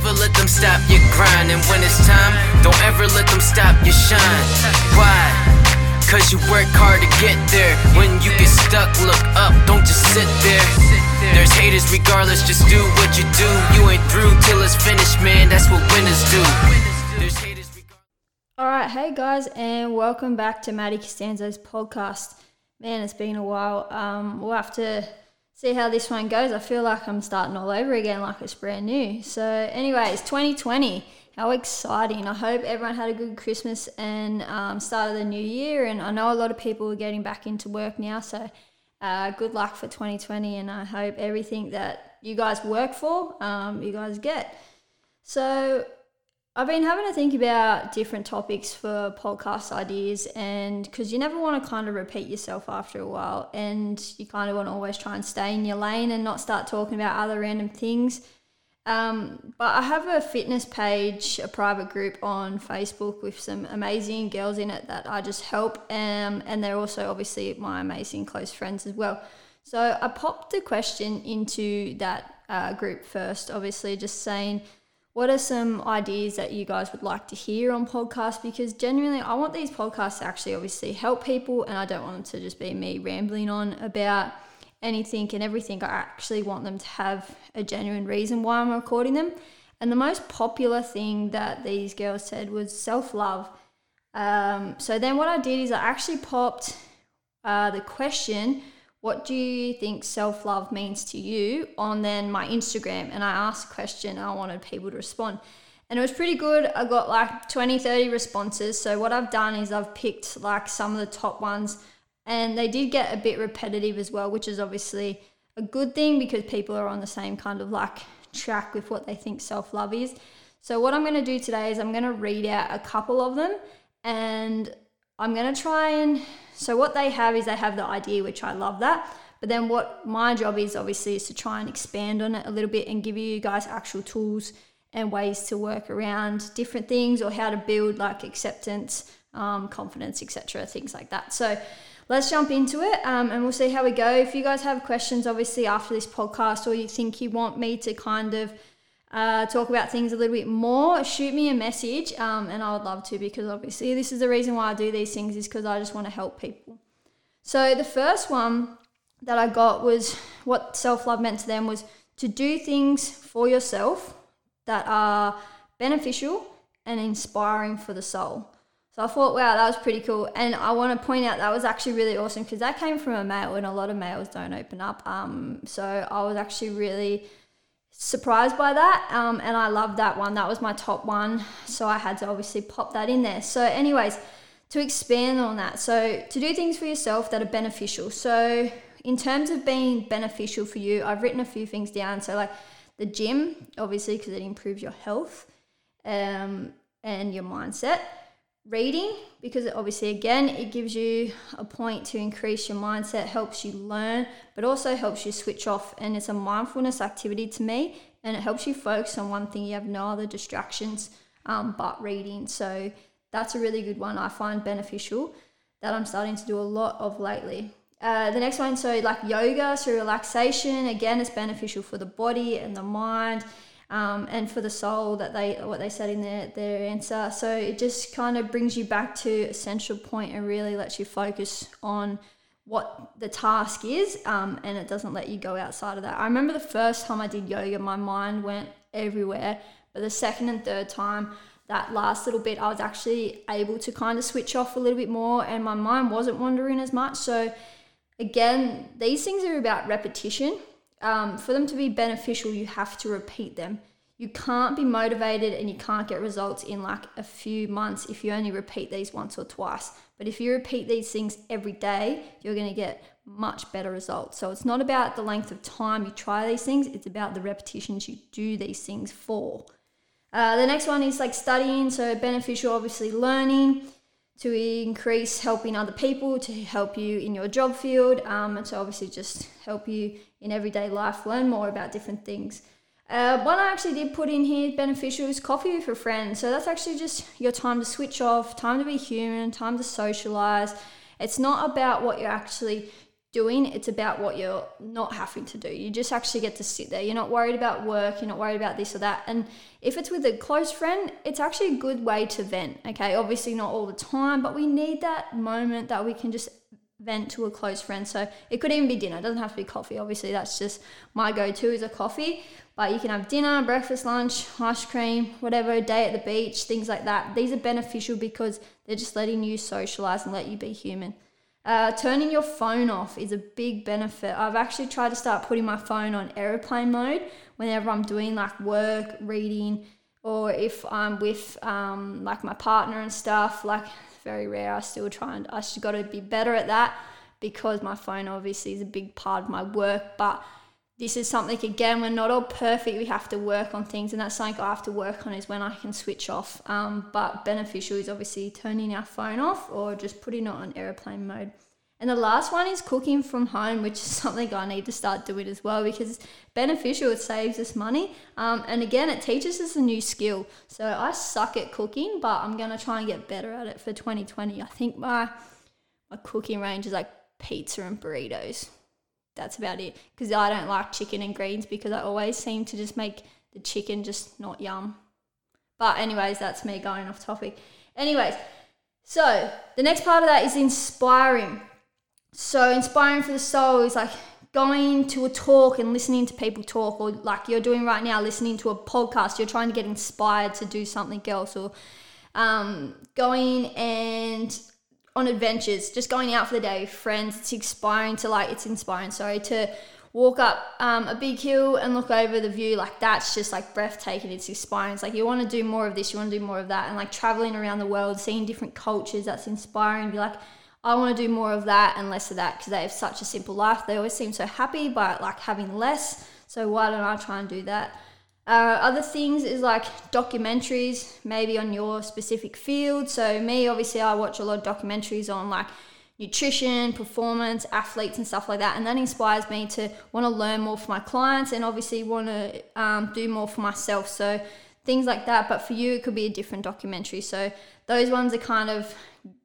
never let them stop your grind. And when it's time, don't ever let them stop your shine. Why? Cause you work hard to get there. When you get stuck, look up, don't just sit there. There's haters regardless, just do what you do. You ain't through till it's finished, man. That's what winners do. There's haters regardless. All right, hey guys, and welcome back to Maddie Costanzo's podcast. Man, it's been a while. Um, we'll have to see how this one goes. I feel like I'm starting all over again, like it's brand new. So, anyways, 2020, how exciting! I hope everyone had a good Christmas and um, started the new year. And I know a lot of people are getting back into work now, so uh, good luck for 2020. And I hope everything that you guys work for, um, you guys get. So, I've been having to think about different topics for podcast ideas, and because you never want to kind of repeat yourself after a while, and you kind of want to always try and stay in your lane and not start talking about other random things. Um, but I have a fitness page, a private group on Facebook with some amazing girls in it that I just help, um, and they're also obviously my amazing close friends as well. So I popped a question into that uh, group first, obviously, just saying what are some ideas that you guys would like to hear on podcasts? Because genuinely i want these podcasts to actually obviously help people and i don't want them to just be me rambling on about anything and everything. I actually want them to have a genuine reason why i'm recording them. And the most popular thing that these girls said was self-love. Um, so then what i did is i actually popped uh, the question what do you think self love means to you on then my Instagram? And I asked a question I wanted people to respond. And it was pretty good. I got like 20, 30 responses. So what I've done is I've picked like some of the top ones and they did get a bit repetitive as well, which is obviously a good thing because people are on the same kind of like track with what they think self love is. So what I'm going to do today is I'm going to read out a couple of them and I'm going to try and so what they have is they have the idea, which I love that. But then what my job is obviously is to try and expand on it a little bit and give you guys actual tools and ways to work around different things or how to build like acceptance, um, confidence, etc. Things like that. So let's jump into it um, and we'll see how we go. If you guys have questions, obviously after this podcast, or you think you want me to kind of uh, talk about things a little bit more, shoot me a message, um, and I would love to because obviously this is the reason why I do these things is because I just want to help people. So the first one that I got was what self love meant to them was to do things for yourself that are beneficial and inspiring for the soul. So I thought, wow, that was pretty cool. And I want to point out that was actually really awesome because that came from a male, and a lot of males don't open up. Um, so I was actually really surprised by that um, and i love that one. That was my top one so i had to obviously pop that in there. So anyways to expand on that so to do things for yourself that are beneficial. So in terms of being beneficial for you i've written a few things down. So like the gym obviously because it improves your health um, and your mindset reading because it obviously again it gives you a point to increase your mindset helps you learn but also helps you switch off. And it's a mindfulness activity to me and it helps you focus on one thing. You have no other distractions um, but reading. So that's a really good one i find beneficial that i'm starting to do a lot of lately. Uh, the next one so like yoga so relaxation again it's beneficial for the body and the mind um, and for the soul that they what they said in their, their answer. So it just kind of brings you back to a central point and really lets you focus on what the task is um, and it doesn't let you go outside of that. I remember the first time I did yoga, my mind went everywhere, but the second and third time, that last little bit, I was actually able to kind of switch off a little bit more and my mind wasn't wandering as much. So, again, these things are about repetition um, for them to be beneficial, you have to repeat them. You can't be motivated and you can't get results in like a few months if you only repeat these once or twice. But if you repeat these things every day, you're going to get much better results. So it's not about the length of time you try these things, it's about the repetitions you do these things for. Uh, the next one is like studying, so beneficial, obviously, learning to increase helping other people, to help you in your job field, um, and to obviously just help you in everyday life, learn more about different things. Uh, one I actually did put in here beneficial is coffee with a friend. So that's actually just your time to switch off, time to be human, time to socialize. It's not about what you're actually doing, it's about what you're not having to do. You just actually get to sit there. You're not worried about work, you're not worried about this or that. And if it's with a close friend, it's actually a good way to vent. Okay, obviously not all the time, but we need that moment that we can just vent to a close friend. So it could even be dinner. It doesn't have to be coffee. Obviously, that's just my go-to is a coffee. But you can have dinner, breakfast, lunch, ice cream, whatever, day at the beach, things like that. These are beneficial because they're just letting you socialize and let you be human. Uh, turning your phone off is a big benefit. I've actually tried to start putting my phone on aeroplane mode whenever I'm doing like work, reading, or if I'm with um, like my partner and stuff. Like very rare. I still try and I should got to be better at that because my phone obviously is a big part of my work. But this is something again we're not all perfect we have to work on things and that's something i have to work on is when i can switch off. Um, but beneficial is obviously turning our phone off or just putting it on airplane mode. And the last one is cooking from home which is something i need to start doing as well because it's beneficial it saves us money. Um, and again it teaches us a new skill. So i suck at cooking but i'm going to try and get better at it for 2020 i think my my cooking range is like pizza and burritos that's about it. Because I don't like chicken and greens because I always seem to just make the chicken just not yum. But anyways, that's me going off topic. Anyways, so the next part of that is inspiring. So inspiring for the soul is like going to a talk and listening to people talk, or like you're doing right now, listening to a podcast. You're trying to get inspired to do something else, or um, going and on adventures, just going out for the day friends. It's inspiring to like, it's inspiring, sorry, to walk up um, a big hill and look over the view. Like, that's just like breathtaking. It's inspiring. It's like, you want to do more of this, you want to do more of that. And like traveling around the world, seeing different cultures, that's inspiring. Be like, I want to do more of that and less of that because they have such a simple life. They always seem so happy but like having less. So, why don't I try and do that? Uh, other things is like documentaries, maybe on your specific field. So, me, obviously, I watch a lot of documentaries on like nutrition, performance, athletes, and stuff like that. And that inspires me to want to learn more for my clients and obviously want to um, do more for myself. So, things like that. But for you, it could be a different documentary. So, those ones are kind of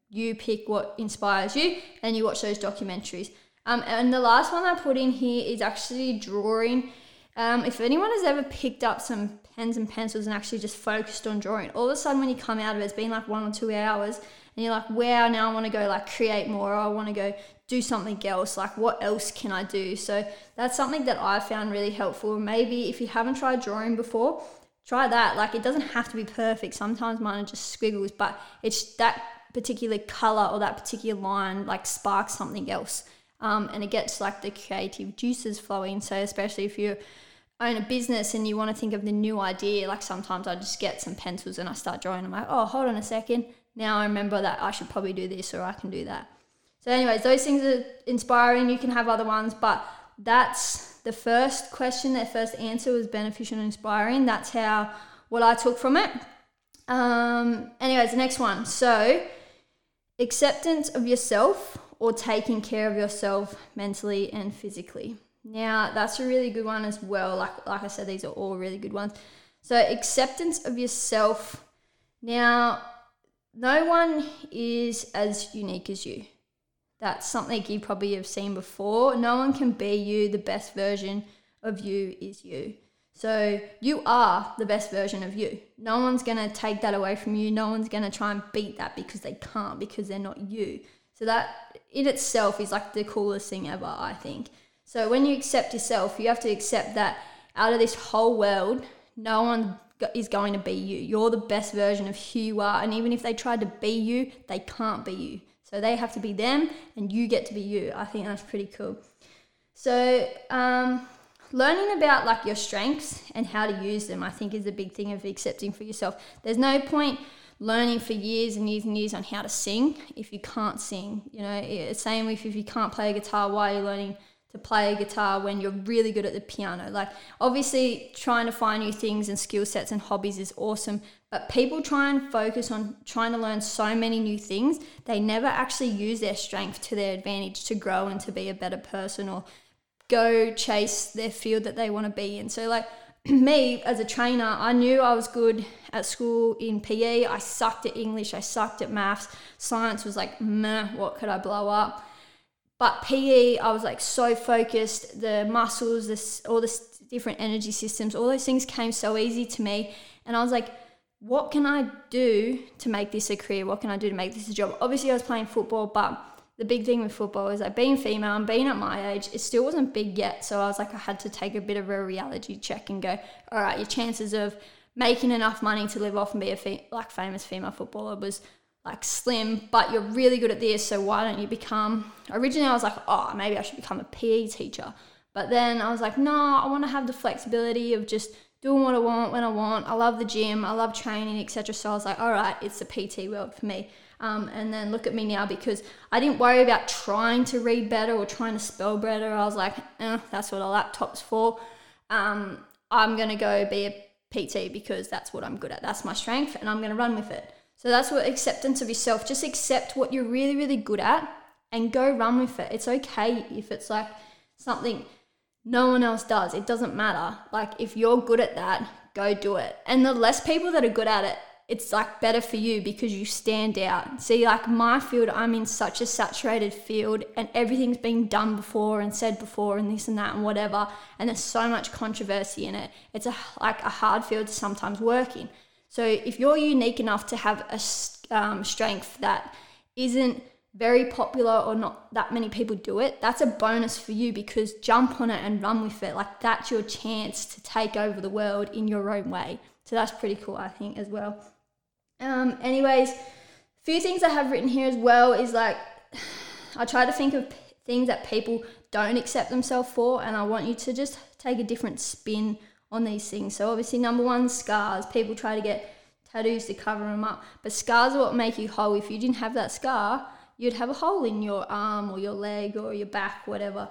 you pick what inspires you and you watch those documentaries. Um, and the last one I put in here is actually drawing um, if anyone has ever picked up some pens and pencils and actually just focused on drawing, all of a sudden when you come out of it, it's been like one or two hours, and you're like, wow, now I want to go like create more, or I want to go do something else. Like, what else can I do? So that's something that I found really helpful. Maybe if you haven't tried drawing before, try that. Like, it doesn't have to be perfect. Sometimes mine are just squiggles, but it's that particular color or that particular line like sparks something else. Um, and it gets like the creative juices flowing. So especially if you own a business and you want to think of the new idea, like sometimes I just get some pencils and I start drawing. I'm like, oh, hold on a second. Now I remember that I should probably do this or I can do that. So, anyways, those things are inspiring. You can have other ones, but that's the first question. Their first answer was beneficial and inspiring. That's how what I took from it. Um, anyways, the next one. So, acceptance of yourself or taking care of yourself mentally and physically. Now, that's a really good one as well. Like, like I said, these are all really good ones. So, acceptance of yourself. Now, no one is as unique as you. That's something you probably have seen before. No one can be you. The best version of you is you. So, you are the best version of you. No one's going to take that away from you. No one's going to try and beat that because they can't, because they're not you. So, that in itself is like the coolest thing ever, I think. So when you accept yourself, you have to accept that out of this whole world, no one is going to be you. You're the best version of who you are. And even if they try to be you, they can't be you. So they have to be them and you get to be you. I think that's pretty cool. So, um, learning about like your strengths and how to use them, I think, is a big thing of accepting for yourself. There's no point learning for years and years and years on how to sing if you can't sing. You know, same with if you can't play a guitar while you're learning to play a guitar when you're really good at the piano. Like, obviously, trying to find new things and skill sets and hobbies is awesome, but people try and focus on trying to learn so many new things, they never actually use their strength to their advantage to grow and to be a better person or go chase their field that they want to be in. So, like, me as a trainer, I knew I was good at school in PE. I sucked at English, I sucked at maths. Science was like, meh, what could I blow up? But PE, I was like so focused. The muscles, this all the different energy systems, all those things came so easy to me, and I was like, what can I do to make this a career? What can I do to make this a job? Obviously, I was playing football, but the big thing with football is like being female and being at my age, it still wasn't big yet. So I was like, I had to take a bit of a reality check and go, all right, your chances of making enough money to live off and be a fe- like famous female footballer was like slim, but you're really good at this, so why don't you become? Originally, I was like, oh, maybe I should become a PE teacher, but then I was like, no, I want to have the flexibility of just doing what I want when I want. I love the gym, I love training, etc. So I was like, all right, it's the PT world for me. Um, and then look at me now because I didn't worry about trying to read better or trying to spell better. I was like, eh, that's what a laptop's for. Um, I'm going to go be a PT because that's what I'm good at. That's my strength and I'm going to run with it. So that's what acceptance of yourself. Just accept what you're really, really good at and go run with it. It's okay if it's like something no one else does. It doesn't matter. Like if you're good at that, go do it. And the less people that are good at it, it's like better for you because you stand out. See, like my field, I'm in such a saturated field and everything's been done before and said before and this and that and whatever. And there's so much controversy in it. It's a, like a hard field to sometimes work in. So if you're unique enough to have a um, strength that isn't very popular or not that many people do it, that's a bonus for you because jump on it and run with it. Like that's your chance to take over the world in your own way. So that's pretty cool, I think, as well. Um, anyways, a few things I have written here as well is like I try to think of things that people don't accept themselves for, and I want you to just take a different spin on these things. So obviously, number one, scars. People try to get tattoos to cover them up, but scars are what make you whole. If you didn't have that scar, you'd have a hole in your arm or your leg or your back, whatever.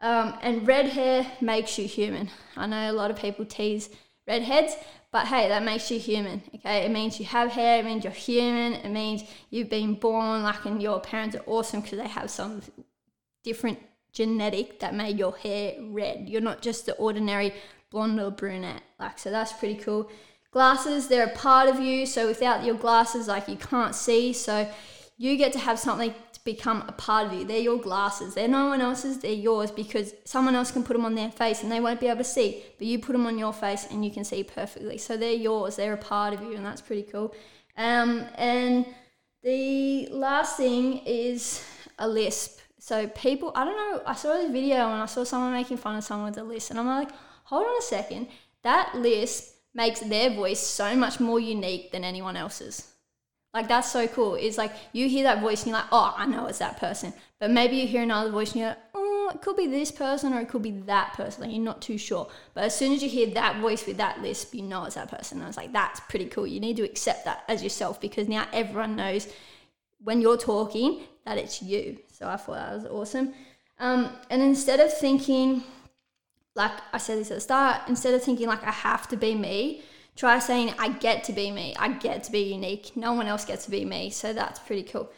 Um, and red hair makes you human. I know a lot of people tease redheads, but hey, that makes you human, okay? It means you have hair, it means you're human, it means you've been born like and your parents are awesome because they have some different genetic that made your hair red. You're not just the ordinary blonde or brunette. Like so that's pretty cool. Glasses, they're a part of you, so without your glasses like you can't see. So you get to have something to become a part of you. They're your glasses. They're no one else's, they're yours because someone else can put them on their face and they won't be able to see, but you put them on your face and you can see perfectly. So they're yours, they're a part of you, and that's pretty cool. Um, and the last thing is a lisp. So people, I don't know, I saw this video and I saw someone making fun of someone with a lisp, and I'm like, hold on a second, that lisp makes their voice so much more unique than anyone else's. Like that's so cool. It's like you hear that voice and you're like, oh, I know it's that person. But maybe you hear another voice and you're like, oh, it could be this person or it could be that person. Like you're not too sure. But as soon as you hear that voice with that lisp, you know it's that person. And I was like, that's pretty cool. You need to accept that as yourself because now everyone knows when you're talking that it's you. So I thought that was awesome. Um, and instead of thinking, like I said this at the start, instead of thinking like I have to be me, try saying, I get to be me. I get to be unique. No one else gets to be me. So that's pretty cool.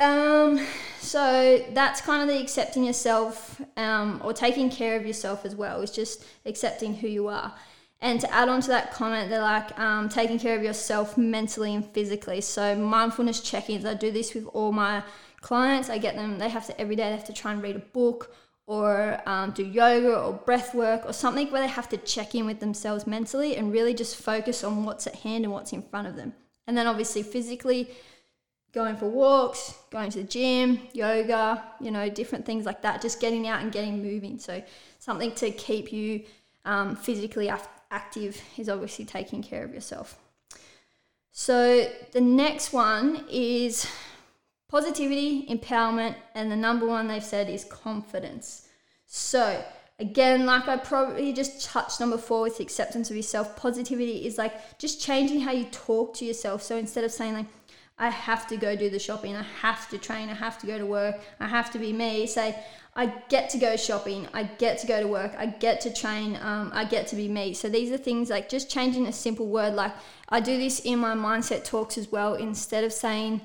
Um, so that's kind of the accepting yourself um, or taking care of yourself as well. Is just accepting who you are. And to add on to that comment, they're like um, taking care of yourself mentally and physically. So mindfulness check-ins. I do this with all my clients. I get them. They have to every day. They have to try and read a book or um, do yoga or breath work or something where they have to check in with themselves mentally and really just focus on what's at hand and what's in front of them. And then obviously physically, going for walks, going to the gym, yoga, you know, different things like that, just getting out and getting moving. So, something to keep you um, physically active is obviously taking care of yourself. So, the next one is positivity, empowerment, and the number one they've said is confidence. So, again, like I probably just touched number four with acceptance of yourself, positivity is like just changing how you talk to yourself. So instead of saying, like, I have to go do the shopping, I have to train, I have to go to work, I have to be me, say, I get to go shopping, I get to go to work, I get to train, um, I get to be me. So these are things like just changing a simple word. Like I do this in my mindset talks as well. Instead of saying,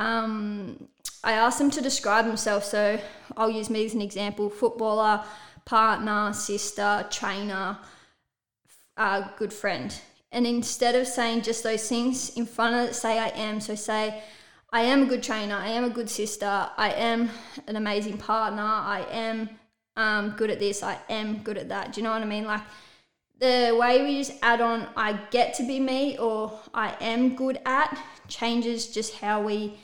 um, I asked them to describe themselves. So I'll use me as an example footballer, partner, sister, trainer, uh, good friend. And instead of saying just those things in front of it, say I am. So say, I am a good trainer. I am a good sister. I am an amazing partner. I am um, good at this. I am good at that. Do you know what I mean? Like the way we just add on, I get to be me or I am good at changes just how we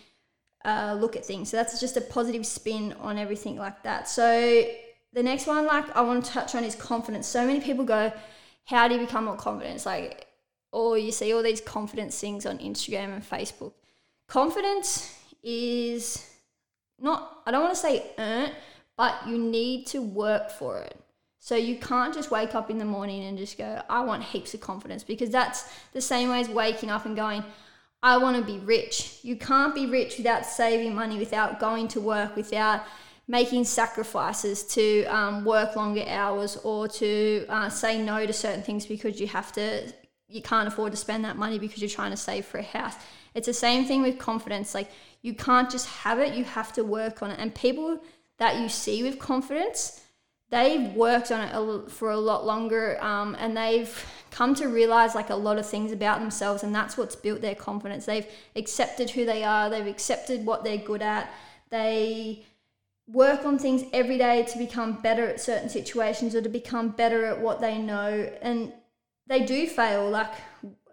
uh, look at things. So that's just a positive spin on everything like that. So the next one, like I want to touch on, is confidence. So many people go, "How do you become more confident?" It's like, or you see all these confidence things on Instagram and Facebook. Confidence is not. I don't want to say earned, but you need to work for it. So you can't just wake up in the morning and just go, I want heaps of confidence because that's the same way as waking up and going, I want to be rich. You can't be rich without saving money, without going to work, without making sacrifices to um, work longer hours or to uh, say no to certain things because you have to, you can't afford to spend that money because you're trying to save for a house. It's the same thing with confidence. Like you can't just have it, you have to work on it. And people that you see with confidence, they've worked on it for a lot longer um, and they've come to realize like a lot of things about themselves and that's what's built their confidence. They've accepted who they are they've accepted what they're good at. They work on things every day to become better at certain situations or to become better at what they know and they do fail like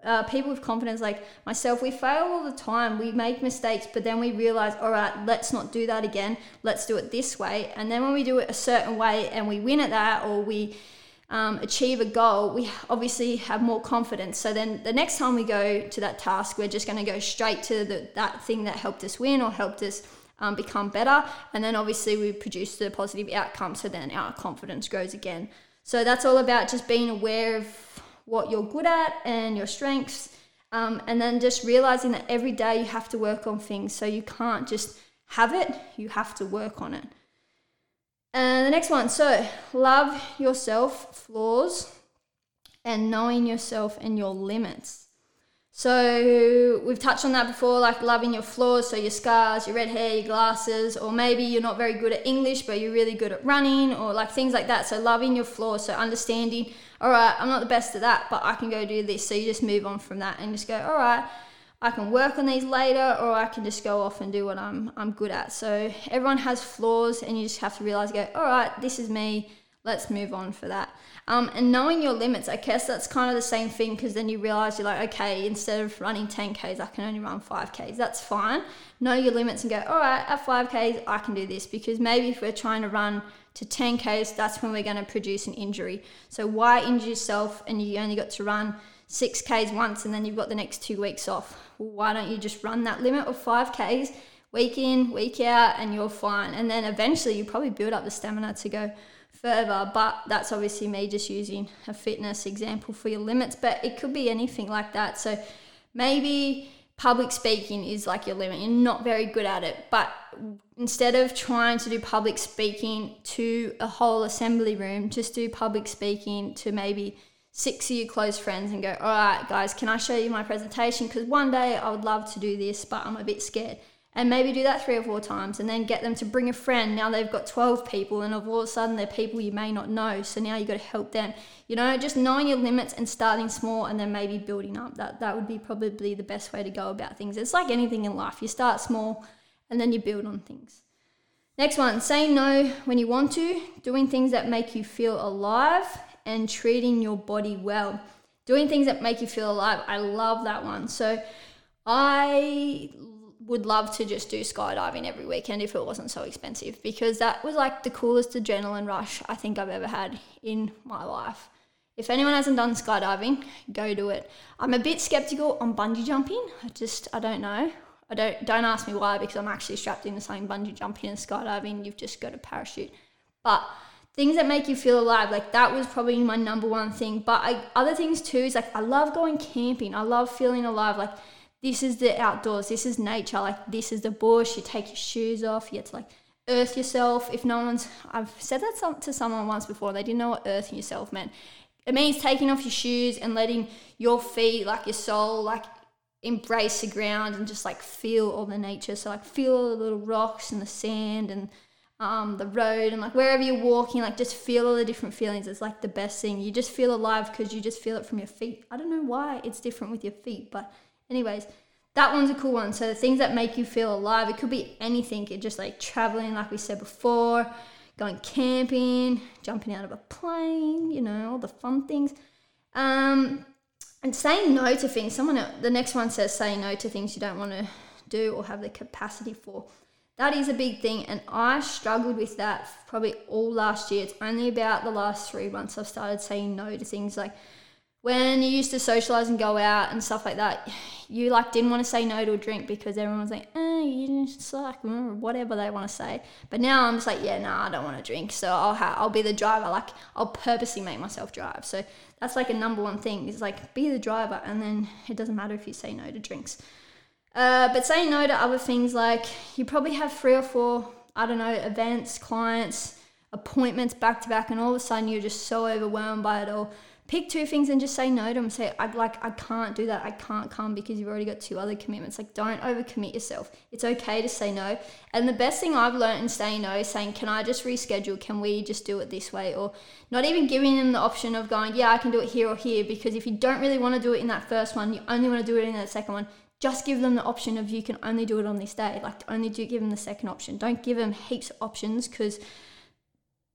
uh, people with confidence like myself, we fail all the time. We make mistakes, but then we realize, all right, let's not do that again. Let's do it this way. And then when we do it a certain way and we win at that or we um, achieve a goal, we obviously have more confidence. So then the next time we go to that task, we're just going to go straight to the, that thing that helped us win or helped us um, become better. And then obviously we produce the positive outcome. So then our confidence grows again. So that's all about just being aware of what you're good at and your strengths. Um, and then just realizing that every day you have to work on things. So you can't just have it, you have to work on it. And the next one so love yourself, flaws, and knowing yourself and your limits. So we've touched on that before, like loving your flaws, so your scars, your red hair, your glasses, or maybe you're not very good at English, but you're really good at running, or like things like that. So loving your flaws, so understanding, all right, I'm not the best at that, but I can go do this. So you just move on from that and just go, all right, I can work on these later, or I can just go off and do what I'm I'm good at. So everyone has flaws, and you just have to realize, go, all right, this is me let's move on for that. Um, and knowing your limits, I guess that's kind of the same thing because then you realize you're like, okay, instead of running 10Ks, I can only run 5Ks. That's fine. Know your limits and go, all right, at 5Ks, I can do this because maybe if we're trying to run to 10Ks, that's when we're going to produce an injury. So why injure yourself and you only got to run 6Ks once and then you've got the next two weeks off? Well, why don't you just run that limit of 5Ks week in, week out, and you're fine. And then eventually you probably build up the stamina to go, further, but that's obviously me just using a fitness example for your limits, but it could be anything like that. So maybe public speaking is like your limit. You're not very good at it, but instead of trying to do public speaking to a whole assembly room, just do public speaking to maybe six of your close friends and go, all right, guys, can I show you my presentation? Because one day I would love to do this, but I'm a bit scared and maybe do that three or four times and then get them to bring a friend. Now they've got 12 people and all of a sudden they're people you may not know. So now you've got to help them. You know, just knowing your limits and starting small and then maybe building up. That that would be probably the best way to go about things. It's like anything in life. You start small and then you build on things. Next one, saying no when you want to, doing things that make you feel alive and treating your body well. Doing things that make you feel alive. I love that one. So I would love to just do skydiving every weekend if it wasn't so expensive because that was like the coolest adrenaline rush I think I've ever had in my life. If anyone hasn't done skydiving, go do it. I'm a bit skeptical on bungee jumping. I just I don't know. I don't don't ask me why because I'm actually strapped into saying bungee jumping and skydiving. You've just got a parachute. But things that make you feel alive, like that was probably my number one thing. But I, other things too is like I love going camping. I love feeling alive. Like this is the outdoors, this is nature, like this is the bush, you take your shoes off, you have to like earth yourself. If no one's, I've said that to someone once before, they didn't know what earthing yourself meant. It means taking off your shoes and letting your feet, like your soul, like embrace the ground and just like feel all the nature. So like feel all the little rocks and the sand and um, the road and like wherever you're walking, like just feel all the different feelings. It's like the best thing. You just feel alive because you just feel it from your feet. I don't know why it's different with your feet, but Anyways, that one's a cool one. So the things that make you feel alive, it could be anything. It just like traveling, like we said before, going camping, jumping out of a plane, you know, all the fun things. Um, and saying no to things. Someone else, the next one says say no to things you don't want to do or have the capacity for. That is a big thing, and I struggled with that probably all last year. It's only about the last three months I've started saying no to things like when you used to socialize and go out and stuff like that, you like didn't want to say no to a drink because everyone was like, eh, you just like whatever they want to say. But now I'm just like, yeah, no, nah, I don't want to drink, so I'll ha- I'll be the driver. Like I'll purposely make myself drive. So that's like a number one thing is like be the driver, and then it doesn't matter if you say no to drinks. Uh, but saying no to other things like you probably have three or four, I don't know, events, clients, appointments back to back, and all of a sudden you're just so overwhelmed by it all pick two things and just say no to them. Say, I like, I can't do that. I can't come because you've already got two other commitments. Like, don't overcommit yourself. It's okay to say no. And the best thing I've learned in saying no is saying, can I just reschedule? Can we just do it this way? Or not even giving them the option of going, yeah, I can do it here or here. Because if you don't really want to do it in that first one, you only want to do it in that second one. Just give them the option of you can only do it on this day. Like, only do give them the second option. Don't give them heaps of options because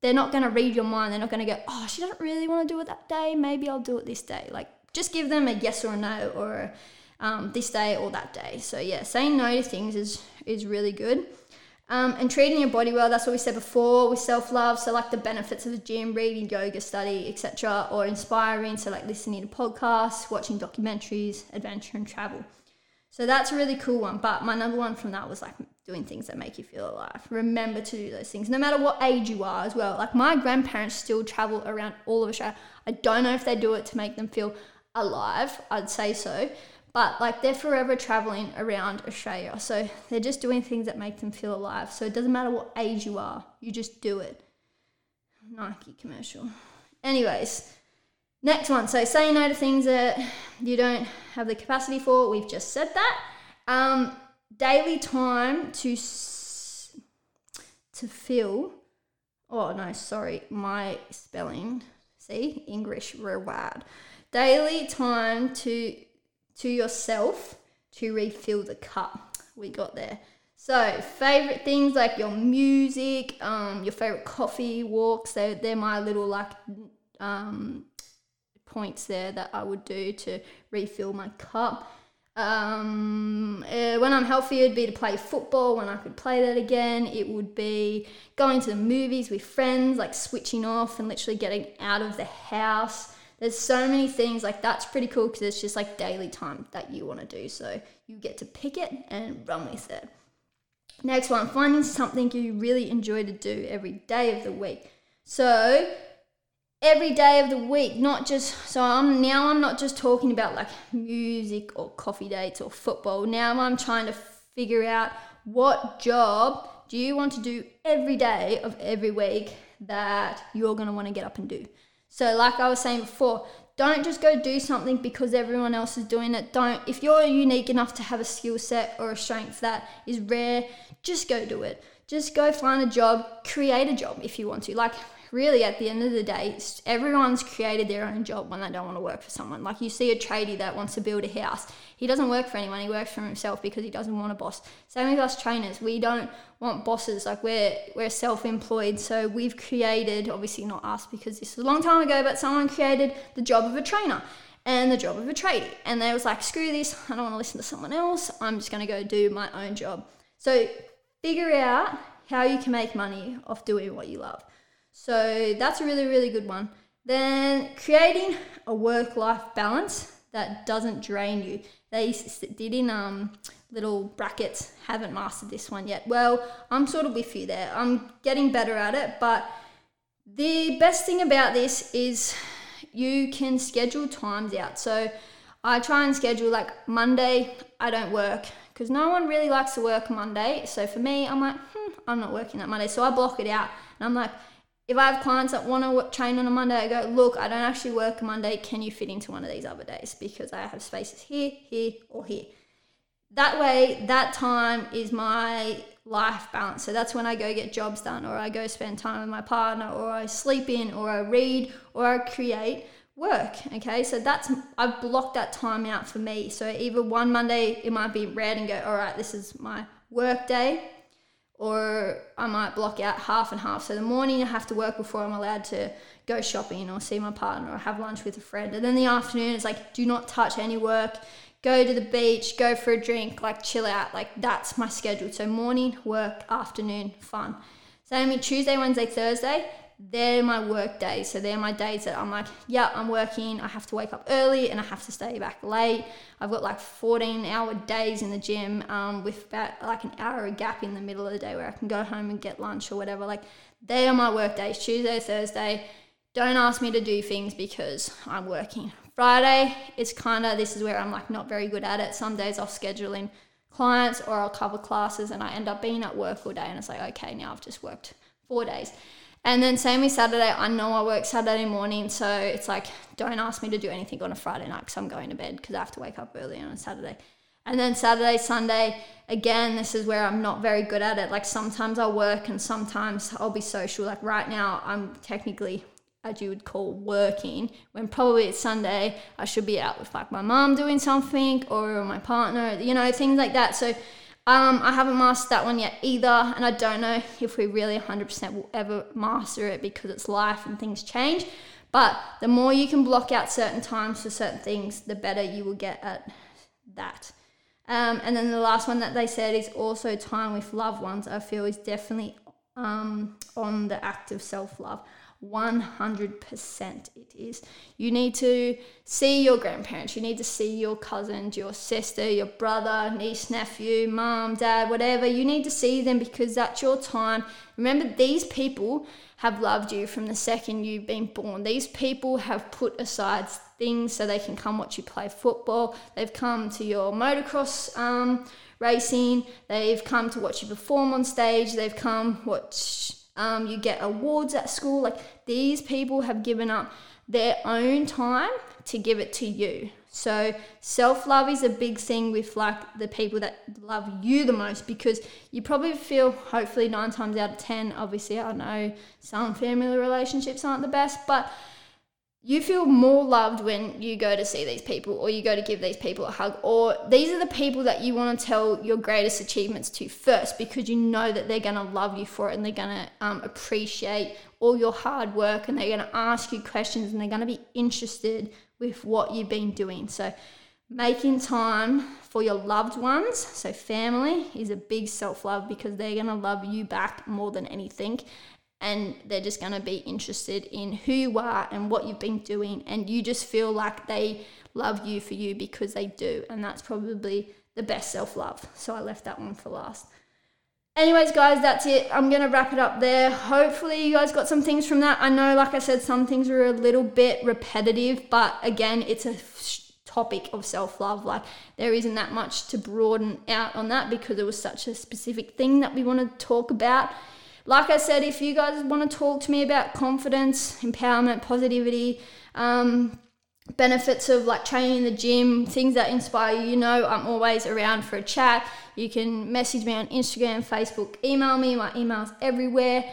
they're not going to read your mind. They're not going to go, oh, she doesn't really want to do it that day. Maybe I'll do it this day. Like, just give them a yes or a no or um, this day or that day. So yeah, saying no to things is is really good. Um, and treating your body well. That's what we said before with self love. So like the benefits of the gym, reading, yoga, study, etc. Or inspiring. So like listening to podcasts, watching documentaries, adventure and travel. So that's a really cool one. But my number one from that was like doing things that make you feel alive. Remember to do those things, no matter what age you are as well. Like my grandparents still travel around all of Australia. I don't know if they do it to make them feel alive, I'd say so. But like they're forever traveling around Australia. So they're just doing things that make them feel alive. So it doesn't matter what age you are, you just do it. Nike commercial. Anyways, next one. So say no to things that you don't have the capacity for. We've just said that. Um, daily time to to fill. Oh no, sorry, my spelling. See, English reward. Daily time to to yourself to refill the cup. We got there. So, favorite things like your music, um, your favorite coffee walks. They're, they're my little like um, points there that I would do to refill my cup. Um, uh, when I'm healthy, it'd be to play football. When I could play that again, it would be going to the movies with friends, like switching off and literally getting out of the house. There's so many things like that's pretty cool because it's just like daily time that you want to do. So you get to pick it and run with it. Next one, finding something you really enjoy to do every day of the week. So every day of the week, not just so I'm now I'm not just talking about like music or coffee dates or football. Now I'm trying to figure out what job do you want to do every day of every week that you're going to want to get up and do. So like I was saying before, don't just go do something because everyone else is doing it. Don't if you're unique enough to have a skill set or a strength that is rare, just go do it. Just go find a job, create a job if you want to. Like really at the end of the day, everyone's created their own job when they don't want to work for someone. Like you see a tradie that wants to build a house. He doesn't work for anyone, he works for himself because he doesn't want a boss. Same with us trainers. We don't want bosses. Like we're we're self-employed. So we've created, obviously not us because this was a long time ago, but someone created the job of a trainer and the job of a tradie. And they was like, screw this, I don't want to listen to someone else. I'm just gonna go do my own job. So figure out how you can make money off doing what you love. So that's a really, really good one. Then creating a work life balance that doesn't drain you. They did in um, little brackets, haven't mastered this one yet. Well, I'm sort of with you there. I'm getting better at it, but the best thing about this is you can schedule times out. So I try and schedule like Monday, I don't work because no one really likes to work Monday. So for me, I'm like, hmm, I'm not working that Monday. So I block it out and I'm like, if I have clients that want to train on a Monday, I go, look, I don't actually work Monday. Can you fit into one of these other days? Because I have spaces here, here, or here. That way, that time is my life balance. So that's when I go get jobs done, or I go spend time with my partner, or I sleep in, or I read, or I create work. Okay, so that's I've blocked that time out for me. So either one Monday it might be red and go, all right, this is my work day, or I might block out half and half. So the morning I have to work before I'm allowed to go shopping or see my partner or have lunch with a friend. And then the afternoon is like do not touch any work. Go to the beach, go for a drink, like chill out. Like that's my schedule. So morning, work, afternoon, fun. Same with Tuesday, Wednesday, Thursday they're my work days. So they're my days that I'm like, yeah, I'm working. I have to wake up early and I have to stay back late. I've got like 14 hour days in the gym um, with about like an hour of gap in the middle of the day where I can go home and get lunch or whatever. Like they are my work days. Tuesday, Thursday. Don't ask me to do things because I'm working. Friday, it's kind of this is where I'm like not very good at it. Some days I'll schedule in clients or I'll cover classes and I end up being at work all day and it's like, okay, now I've just worked four days. And then same with Saturday, I know I work Saturday morning, so it's like don't ask me to do anything on a Friday night because I'm going to bed because I have to wake up early on a Saturday. And then Saturday, Sunday, again, this is where I'm not very good at it. Like sometimes I'll work and sometimes I'll be social. Like right now, I'm technically, as you would call, working when probably it's Sunday. I should be out with like my mom doing something or my partner, you know, things like that. So um, I haven't mastered that one yet either, and I don't know if we really 100% will ever master it because it's life and things change. But the more you can block out certain times for certain things, the better you will get at that. Um, and then the last one that they said is also time with loved ones. I feel is definitely um, on the act of self love. 100% it is. You need to see your grandparents, you need to see your cousins, your sister, your brother, niece, nephew, mom, dad, whatever. You need to see them because that's your time. Remember, these people have loved you from the second you've been born. These people have put aside things so they can come watch you play football. They've come to your motocross um, racing. They've come to watch you perform on stage. They've come watch um, you get awards at school. Like these people have given up their own time to give it to you. So self love is a big thing with like the people that love you the most because you probably feel hopefully nine times out of ten. Obviously, I know some family relationships aren't the best, but you feel more loved when you go to see these people or you go to give these people a hug or these are the people that you want to tell your greatest achievements to first because you know that they're going to love you for it and they're going to um, appreciate all your hard work and they're going to ask you questions and they're going to be interested with what you've been doing. So making time for your loved ones so family is a big self-love because they're going to love you back more than anything and they're just going to be interested in who you are and what you've been doing and you just feel like they love you for you because they do and that's probably the best self-love. So i left that one for last. Anyways guys that's it. I'm going to wrap it up there. Hopefully you guys got some things from that. I know like i said some things were a little bit repetitive but again it's a topic of self-love. Like there isn't that much to broaden out on that because it was such a specific thing that we want to talk about like I said, if you guys want to talk to me about confidence, empowerment, positivity, um, benefits of like training in the gym, things that inspire you, you know, I'm always around for a chat. You can message me on Instagram, Facebook, email me. My email's everywhere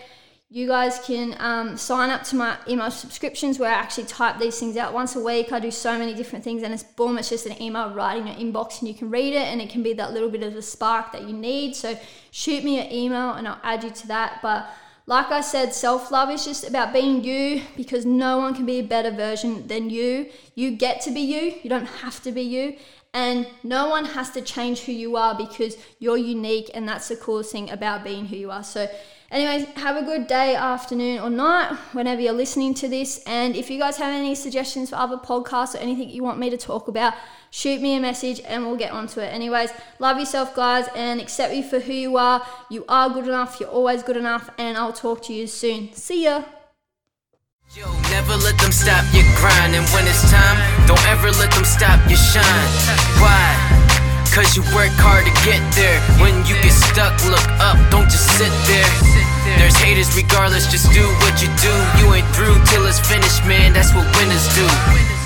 you guys can um, sign up to my email subscriptions where I actually type these things out once a week. I do so many different things, and it's boom, it's just an email right in your inbox, and you can read it, and it can be that little bit of a spark that you need. So shoot me an email, and I'll add you to that. But like I said, self love is just about being you because no one can be a better version than you. You get to be you, you don't have to be you. And no one has to change who you are because you're unique, and that's the coolest thing about being who you are. So Anyways, have a good day, afternoon, or night whenever you're listening to this. And if you guys have any suggestions for other podcasts or anything you want me to talk about, shoot me a message and we'll get onto it. Anyways, love yourself, guys, and accept you for who you are. You are good enough, you're always good enough, and I'll talk to you soon. See ya. Yo, never let them stop your grind, and when it's time, don't ever let them stop your shine. Why? Cause you work hard to get there. When you get stuck, look up, don't just sit there. There's haters regardless, just do what you do. You ain't through till it's finished, man, that's what winners do.